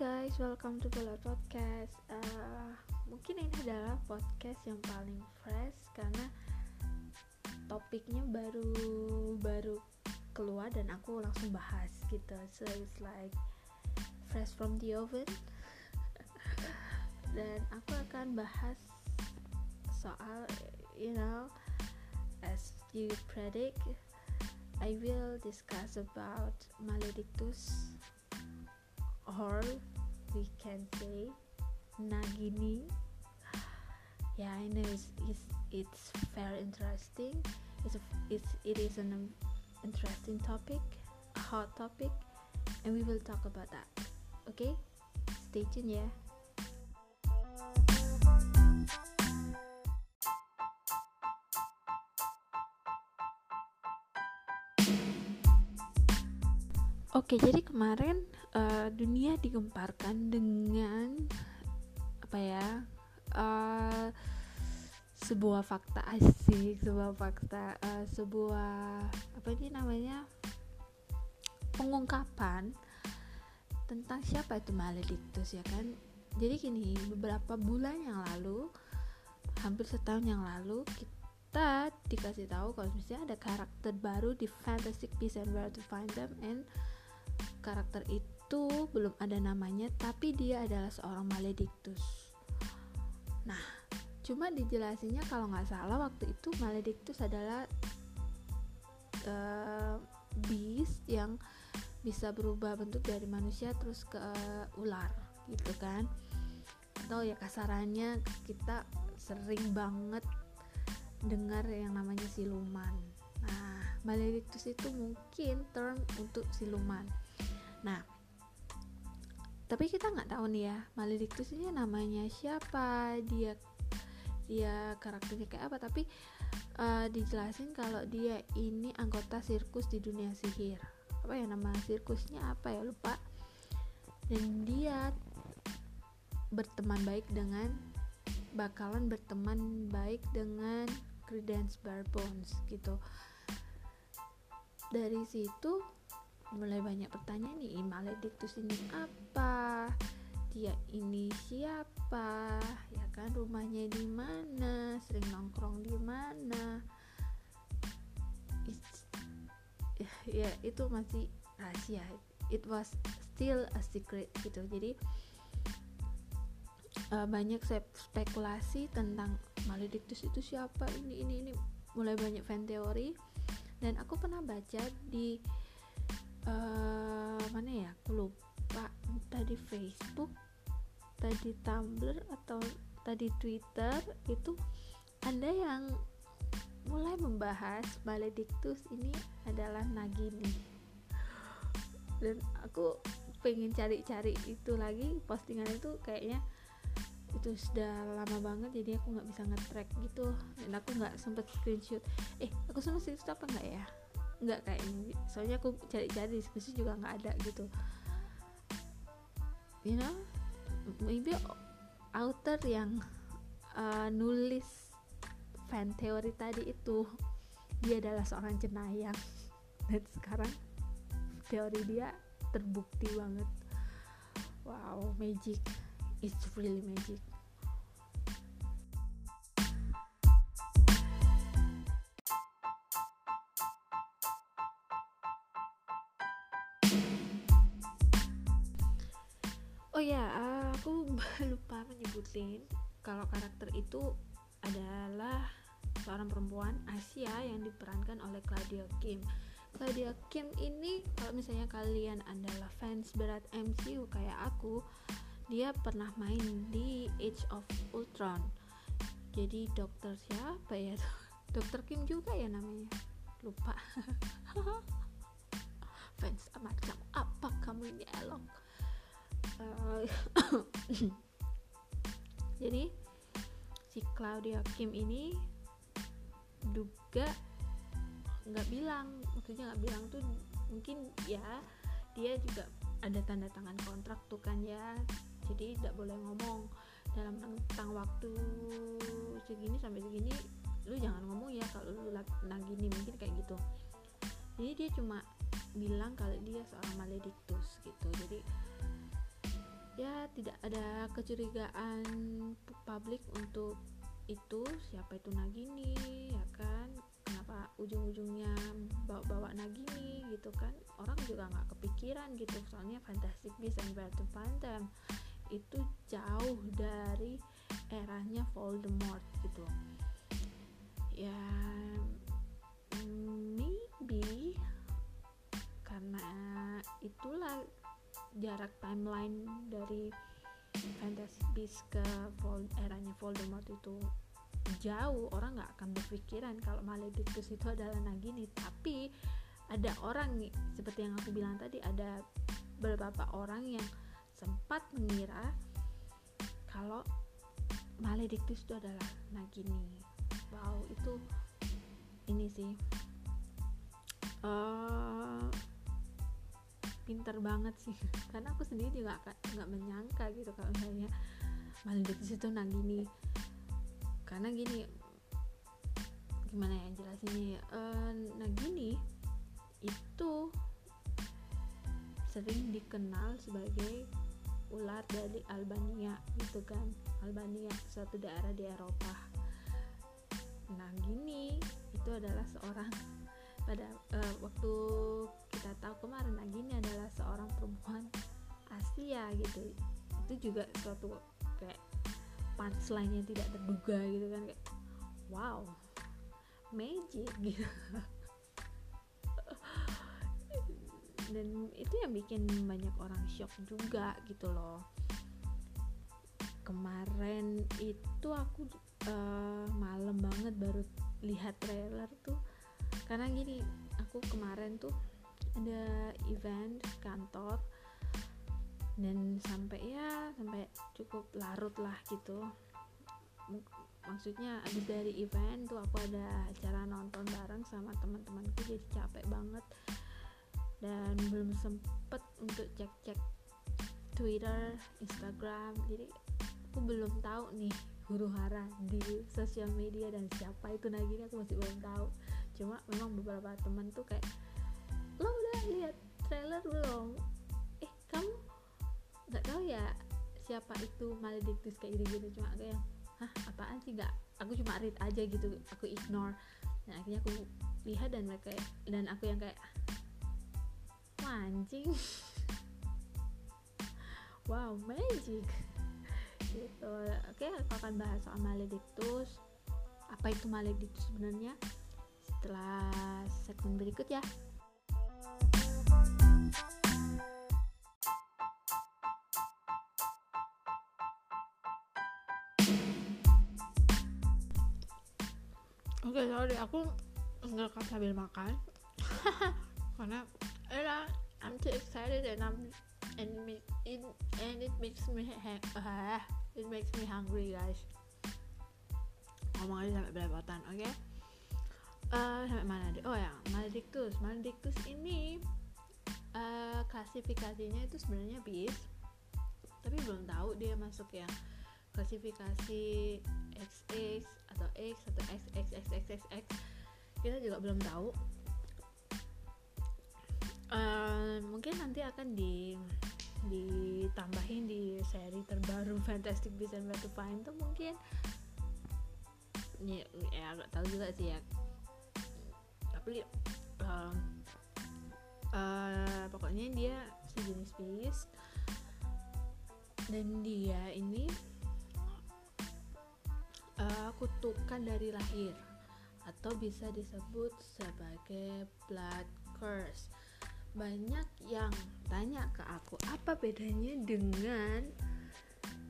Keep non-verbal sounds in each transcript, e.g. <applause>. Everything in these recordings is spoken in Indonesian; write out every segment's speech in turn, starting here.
guys, welcome to Bola Podcast. Uh, mungkin ini adalah podcast yang paling fresh karena topiknya baru baru keluar dan aku langsung bahas gitu. So it's like fresh from the oven. <laughs> dan aku akan bahas soal you know as you predict I will discuss about maledictus or we can say Nagini. Yeah, I know it's it's, it's very interesting. It's a, it's it is an interesting topic, a hot topic, and we will talk about that. Okay, stay tuned, yeah. Oke, jadi kemarin uh, dunia digemparkan dengan apa ya? Uh, sebuah fakta asik, sebuah fakta, uh, sebuah apa ini namanya? pengungkapan tentang siapa itu Maledictus ya kan. Jadi gini, beberapa bulan yang lalu, hampir setahun yang lalu kita dikasih tahu kalau misalnya ada karakter baru di Fantastic Beasts and Where to Find Them and karakter itu belum ada namanya tapi dia adalah seorang maledictus. Nah cuma dijelasinnya kalau nggak salah waktu itu maledictus adalah uh, beast yang bisa berubah bentuk dari manusia terus ke uh, ular gitu kan. Atau ya kasarannya kita sering banget dengar yang namanya siluman. Nah maledictus itu mungkin term untuk siluman. Nah, tapi kita nggak tahu nih ya Maledictus ini namanya siapa, dia dia karakternya kayak apa. Tapi uh, dijelasin kalau dia ini anggota sirkus di dunia sihir. Apa ya nama sirkusnya apa ya lupa. Dan dia berteman baik dengan bakalan berteman baik dengan Credence Barbones gitu. Dari situ mulai banyak pertanyaan nih maledictus ini apa? Dia ini siapa? Ya kan rumahnya di mana? Sering nongkrong di mana? <laughs> Ya itu masih rahasia. It was still a secret gitu. Jadi uh, banyak spekulasi tentang maledictus itu siapa ini ini ini. Mulai banyak fan teori. Dan aku pernah baca di uh, mana ya? Aku lupa. Tadi Facebook tadi Tumblr atau tadi Twitter itu ada yang mulai membahas Maledictus ini adalah Nagini. Dan aku pengen cari-cari itu lagi. Postingan itu kayaknya itu sudah lama banget jadi aku nggak bisa nge-track gitu. Dan aku nggak sempet screenshot. Eh aku sempet screenshot apa nggak ya nggak kayak ini. Soalnya aku cari-cari diskusi juga nggak ada gitu. You know maybe author yang uh, nulis fan teori tadi itu dia adalah seorang jenayah <laughs> dan sekarang teori dia terbukti banget. Wow magic. It's really magic oh ya aku <laughs> lupa menyebutin kalau karakter itu adalah seorang perempuan Asia yang diperankan oleh Claudia Kim. Claudia Kim ini kalau misalnya kalian adalah fans berat MCU kayak aku dia pernah main di Age of Ultron. Jadi dokter siapa ya? <laughs> Dokter Kim juga ya namanya? Lupa. <laughs> Fans macam apa kamu ini elok <coughs> jadi si Claudia Kim ini juga nggak bilang maksudnya nggak bilang tuh mungkin ya dia juga ada tanda tangan kontrak tuh kan ya. Jadi tidak boleh ngomong dalam tentang waktu segini sampai segini lu jangan ngomong ya kalau lu lagi nih mungkin kayak gitu. Jadi dia cuma bilang kalau dia seorang maledictus gitu. Jadi ya tidak ada kecurigaan publik untuk itu siapa itu Nagini ya kan? Kenapa ujung-ujungnya bawa-bawa Nagini gitu kan? Orang juga nggak kepikiran gitu soalnya Fantastic Beasts and Where to Find Them itu jauh dari eranya Voldemort gitu. Ya maybe karena itulah jarak timeline dari Fantastic Beasts ke Vold eranya Voldemort itu jauh orang nggak akan berpikiran kalau Maledictus itu adalah Nagini. Tapi ada orang nih seperti yang aku bilang tadi ada beberapa orang yang sempat mengira kalau Maledictus itu adalah Nagini. Wow itu ini sih. Uh, pinter banget sih. <laughs> Karena aku sendiri juga nggak menyangka gitu kalau misalnya Maledictus itu Nagini karena gini gimana ya jelasinnya uh, Nagini itu sering dikenal sebagai ular dari Albania gitu kan. Albania suatu daerah di Eropa. Nah gini itu adalah seorang pada uh, waktu kita tahu kemarin nah gini adalah seorang perempuan Asia gitu. Itu juga suatu kayak punchline yang tidak terduga gitu kan kayak wow magic <laughs> gitu. Dan itu yang bikin banyak orang shock juga gitu loh. Kemarin itu aku uh, malam banget baru lihat trailer tuh karena gini aku kemarin tuh ada event kantor dan sampai ya sampai cukup larut lah gitu. Maksudnya abis dari event tuh aku ada acara nonton bareng sama teman-temanku jadi capek banget. Dan belum sempet untuk cek-cek Twitter, Instagram jadi aku belum tahu nih huru hara di sosial media dan siapa itu. Nagini aku masih belum tahu cuma memang beberapa teman tuh kayak lo udah lihat trailer belum? Eh kamu nggak tahu ya siapa itu Maledictus kayak gitu gitu cuma kayak hah apaan sih? Nggak aku cuma read aja gitu aku ignore. Dan akhirnya aku lihat dan mereka dan aku yang kayak mancing <laughs> wow magic. Gitu. Oke aku akan bahas soal maledictus. Apa itu maledictus sebenarnya setelah segmen berikut ya. Oke, okay, sorry aku nggak sambil makan. <laughs> Karena era I'm too excited and I'm and it, it and it makes me uh, it makes me hungry guys. Ngomong aja sampai belepotan oke? okay? Uh, sampai mana deh? Oh ya maledictus maledictus ini uh, klasifikasinya itu sebenarnya bis tapi belum tahu dia masuk yang klasifikasi XX atau X atau XXXXX kita juga belum tahu. Uh, mungkin nanti akan di ditambahin di seri terbaru <laughs> Fantastic Beasts and Where to Find tuh mungkin. Ya, ya agak tahu juga sih ya tapi uh, uh, pokoknya dia sejenis beast dan dia ini uh, kutukan dari lahir. Atau bisa disebut sebagai blood curse. Banyak yang tanya ke aku apa bedanya dengan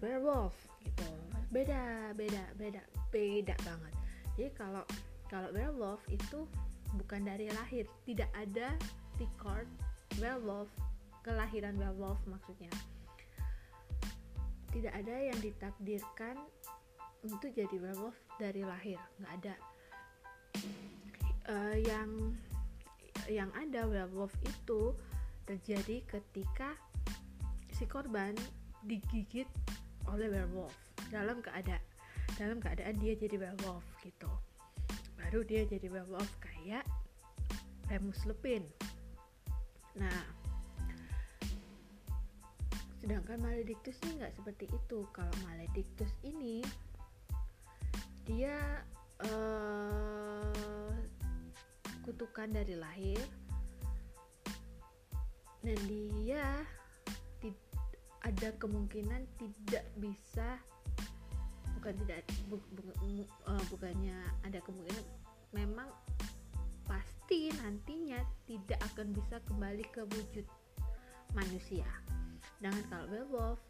werewolf? Gitu. Beda beda beda beda banget. Jadi kalau kalau werewolf itu bukan dari lahir. Tidak ada record werewolf kelahiran werewolf maksudnya. Tidak ada yang ditakdirkan untuk jadi werewolf dari lahir. Nggak ada. Uh, yang yang ada werewolf itu terjadi ketika si korban digigit oleh werewolf dalam keadaan dalam keadaan dia jadi werewolf gitu baru dia jadi werewolf kayak Remus Lupin. Nah sedangkan maledictus ini nggak seperti itu. Kalau maledictus ini dia uh, kutukan dari lahir dan dia ada kemungkinan tidak bisa bukan tidak bu, bu, bu, uh, bukannya ada kemungkinan memang pasti nantinya tidak akan bisa kembali ke wujud manusia. Dengan kalau werewolf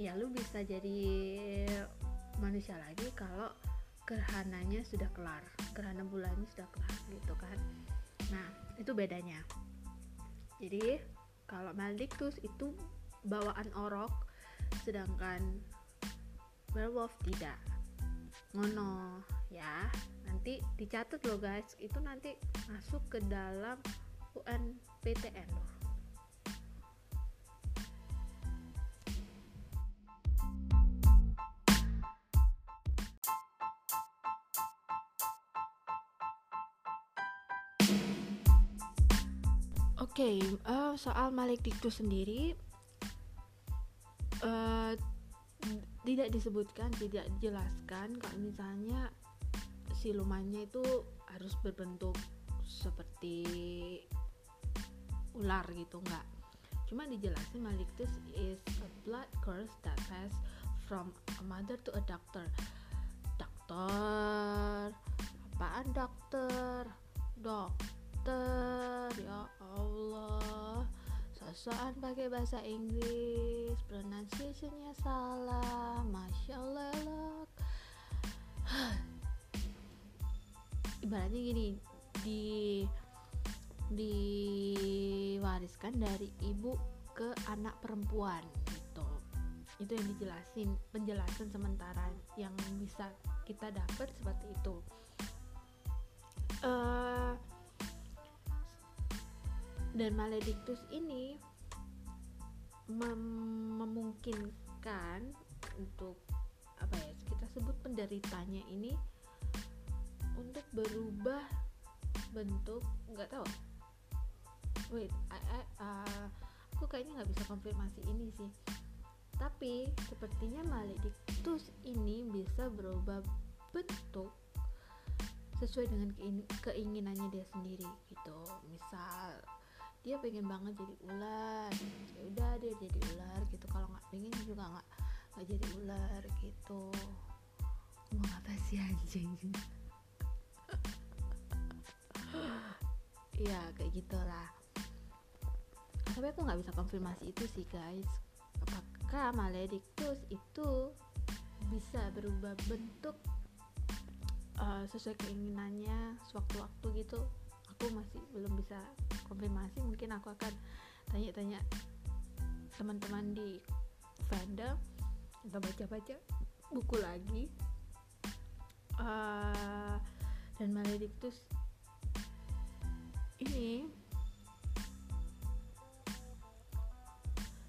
ya lu bisa jadi manusia lagi kalau gerhananya sudah kelar, gerhana bulannya sudah kelar gitu kan. Nah, itu bedanya. Jadi, kalau Maledictus itu bawaan orok sedangkan werewolf tidak. Ngono ya. Nanti dicatat loh guys. Itu nanti masuk ke dalam UNPTN loh Oke, okay, uh, eh, soal Malik Diktu sendiri uh, tidak disebutkan, tidak dijelaskan kalau misalnya silumannya itu harus berbentuk seperti ular gitu enggak. Cuma dijelasin malictus is a blood curse that pass from a mother to a doctor. Dokter apaan dokter? Dokter ya Allah sosokan pakai bahasa Inggris pronunciationnya salah masya Allah <sighs> ibaratnya gini di diwariskan dari ibu ke anak perempuan gitu. Itu yang dijelasin penjelasan sementara yang bisa kita dapat seperti itu. Uh, dan maledictus ini mem memungkinkan untuk apa ya kita sebut penderitanya ini untuk berubah bentuk nggak tahu. Wait I, I, uh, aku kayaknya nggak bisa konfirmasi ini sih. Tapi sepertinya maledictus ini bisa berubah bentuk sesuai dengan keinginannya dia sendiri gitu. Misal dia pengen banget jadi ular. Ya udah dia jadi ular gitu. Kalau nggak pengen juga nggak nggak jadi ular gitu. Mau apa sih anjing? <laughs> Ya kayak gitulah. Tapi aku nggak bisa konfirmasi itu sih guys. Apakah maledictus itu bisa berubah bentuk uh, sesuai keinginannya sewaktu-waktu gitu aku masih belum bisa konfirmasi mungkin aku akan tanya-tanya teman-teman di fandom atau baca-baca buku lagi. Uh, dan maledictus ini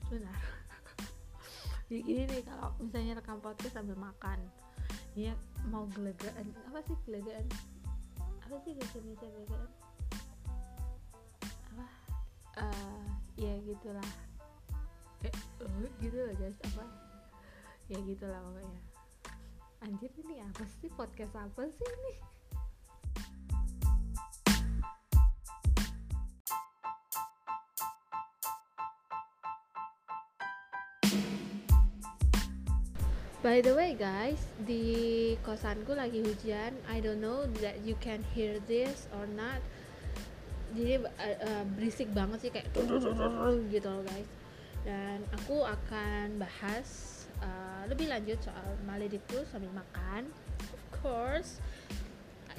benar <laughs> jadi gini nih kalau misalnya rekam podcast sambil makan ya mau gelegaan apa sih gelegaan apa sih Indonesia gelegaan uh, ya gitulah. Eh uh, gitu lah guys. Apa? Ya gitulah pokoknya. Anjir ini apa sih? Podcast apa sih ini? By the way guys, di kosanku lagi hujan. I don't know that you can hear this or not. Jadi uh, berisik banget sih kayak gitu loh guys. Dan aku akan bahas uh, lebih lanjut soal Maledictus sambil makan. Of course.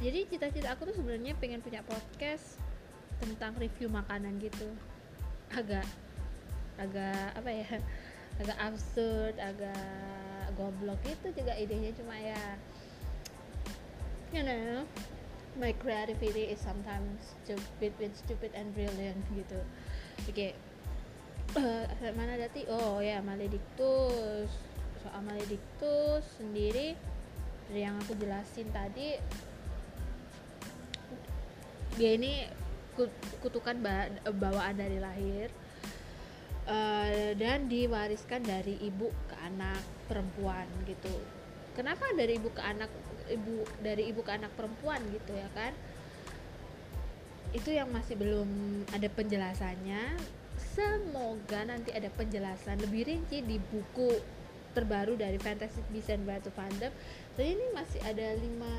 Jadi cita-cita aku tuh sebenarnya pengen punya podcast tentang review makanan gitu. Agak agak apa ya? <laughs> Agak absurd, agak goblok itu juga idenya cuma ya you know my creativity is sometimes stupid with stupid and brilliant gitu. Oke. Okay. uh, mana tadi oh ya maledictus. Soal maledictus sendiri dari yang aku jelasin tadi dia ini kutukan bawaan dari lahir uh, dan diwariskan dari ibu ke anak perempuan gitu kenapa dari ibu ke anak ibu dari ibu ke anak perempuan gitu ya kan? Itu yang masih belum ada penjelasannya. Semoga nanti ada penjelasan lebih rinci di buku terbaru dari Fantastic Beasts and Where to Find Them jadi ini masih ada lima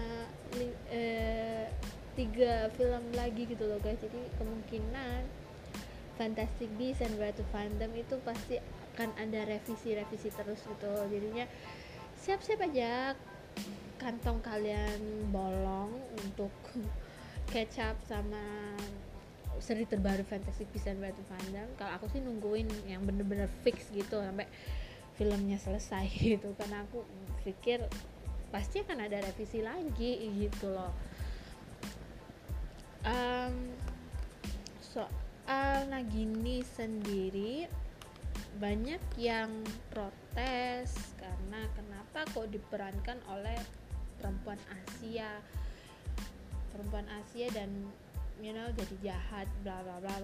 li, eh, tiga film lagi gitu loh guys. Jadi kemungkinan Fantastic Beasts and Where to Find Them itu pasti akan ada revisi-revisi terus gitu jadinya siap-siap aja. Kantong kalian bolong untuk <laughs> up sama seri terbaru Fantastic Beasts and Where to kalau aku sih nungguin yang bener-bener fix gitu sampai filmnya selesai <laughs> gitu. Karena aku pikir pasti akan ada revisi lagi gitu loh. Um, soal Nagini sendiri banyak yang protes karena kenapa kok diperankan oleh perempuan Asia. Perempuan Asia dan you know jadi jahat bla bla bla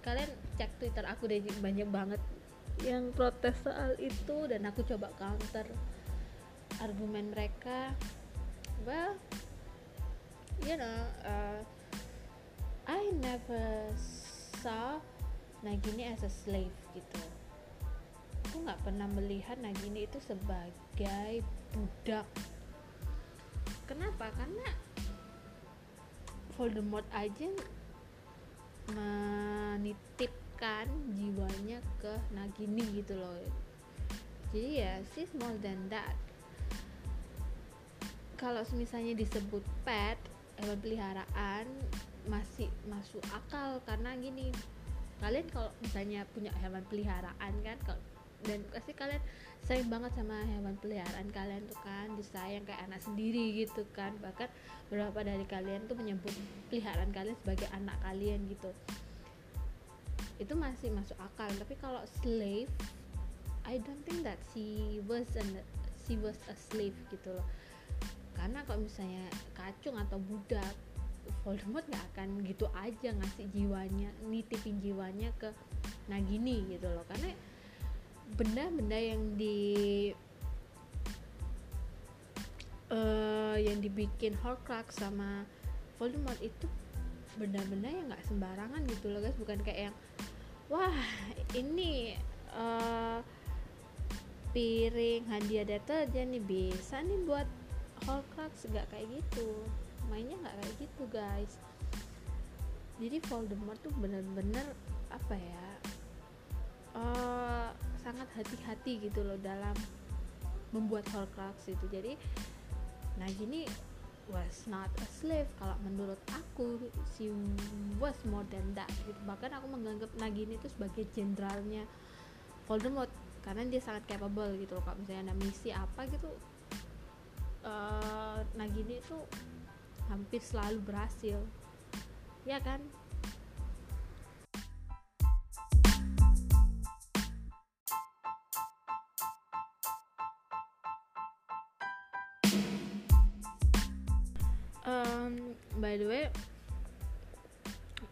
kalian cek Twitter aku deh banyak banget yang protes soal itu dan aku coba counter argumen mereka. Well you know uh, I never saw Nagini as a slave gitu. Aku nggak pernah melihat Nagini itu sebagai budak. Kenapa? Karena Voldemort aja menitipkan jiwanya ke Nagini gitu loh. Jadi ya she's more than that. Kalau misalnya disebut pet hewan peliharaan masih masuk akal karena gini kalian kalau misalnya punya hewan peliharaan kan dan pasti kalian sayang banget sama hewan peliharaan kalian tuh kan disayang kayak anak sendiri gitu kan. Bahkan beberapa dari kalian tuh menyebut peliharaan kalian sebagai anak kalian gitu. Itu masih masuk akal tapi kalau slave I don't think that she was an she was a slave gitu loh. Karena kalau misalnya kacung atau budak Voldemort nggak akan gitu aja ngasih jiwanya nitipin jiwanya ke Nagini gitu loh. Karena benda-benda yang di uh, yang dibikin Horcrux sama Voldemort itu benda-benda yang nggak sembarangan gitu loh guys. Bukan kayak yang wah ini uh, piring hadiah deterjen nih bisa nih buat Horcrux. Nggak kayak gitu mainnya nggak kayak gitu guys. Jadi Voldemort tuh bener-bener apa ya uh, sangat hati-hati gitu loh dalam membuat Horcrux itu. Jadi nah gini was not a slave kalau menurut aku. Si was more than that gitu. Bahkan aku menganggap Nagini itu sebagai jenderalnya Voldemort karena dia sangat capable gitu loh. Kalau misalnya ada misi apa gitu uh, Nagini itu hampir selalu berhasil. Ya kan? Um, by the way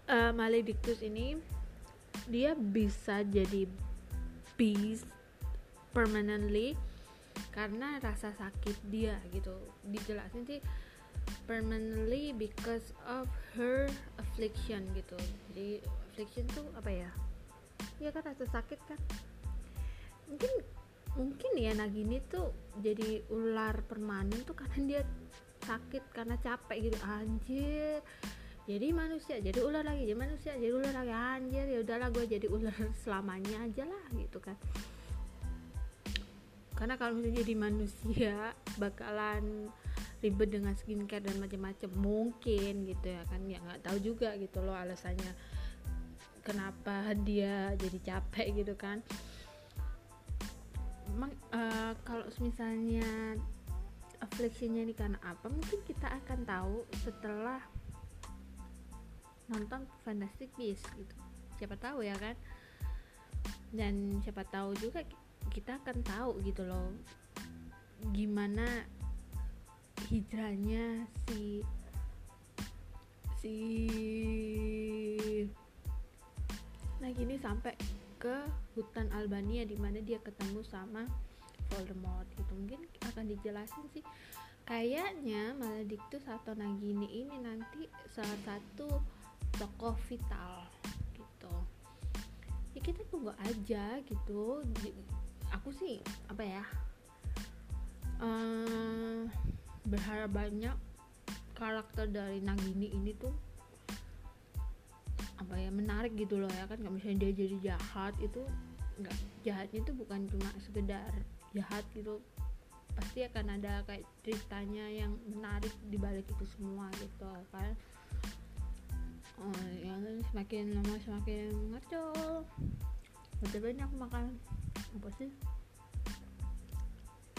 uh, Maledictus ini dia bisa jadi beast permanently karena rasa sakit dia gitu. Dijelasin sih permanently because of her affliction gitu. Jadi affliction tuh apa ya? Ya kan rasa sakit kan? Mungkin mungkin ya Nagini tuh jadi ular permanen tuh karena dia sakit karena capek gitu. Anjir. Jadi manusia jadi ular lagi jadi manusia jadi ular lagi. Anjir ya udahlah gue jadi ular <laughs> selamanya aja lah gitu kan. Karena kalau misalnya jadi manusia bakalan ribet dengan skincare dan macam-macam. Mungkin gitu ya kan ya nggak tahu juga gitu loh alasannya kenapa dia jadi capek gitu kan. Emang uh, kalau misalnya afflictionnya ini karena apa mungkin kita akan tahu setelah nonton Fantastic Beasts gitu. Siapa tahu ya kan? Dan siapa tahu juga kita akan tahu gitu loh gimana hijrahnya si si nah gini sampai ke hutan Albania di mana dia ketemu sama Voldemort gitu. Mungkin akan dijelasin sih. Kayaknya Maledictus atau Nagini ini nanti salah satu tokoh vital gitu. Ya kita tunggu aja gitu. Aku sih apa ya uh, berharap banyak karakter dari Nagini ini tuh apa ya menarik gitu loh ya kan. Nggak misalnya dia jadi jahat itu nggak jahatnya itu bukan cuma sekedar jahat gitu. Pasti akan ada kayak ceritanya yang menarik di balik itu semua gitu kan. Oh, yang semakin lama semakin ngaco. Udah banyak makan? Apa sih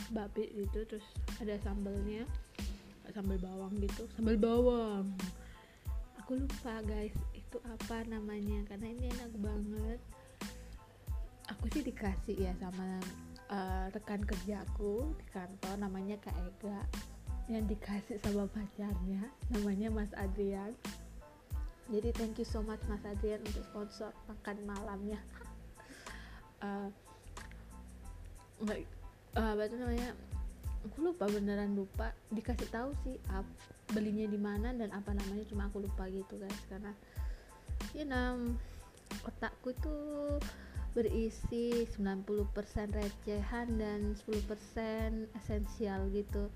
babi gitu terus ada sambelnya sambal bawang gitu sambal bawang. Aku lupa guys itu apa namanya karena ini enak banget. Aku sih dikasih ya sama uh, rekan kerjaku di kantor namanya Kak Ega yang dikasih sama pacarnya namanya Mas Adrian. Jadi thank you so much Mas Adrian untuk sponsor makan malamnya. Uh, uh, apa itu namanya? Aku lupa beneran lupa. Dikasih tahu sih up, belinya di mana dan apa namanya cuma aku lupa gitu guys. Karena you know otakku tuh berisi 90% recehan dan 10% esensial gitu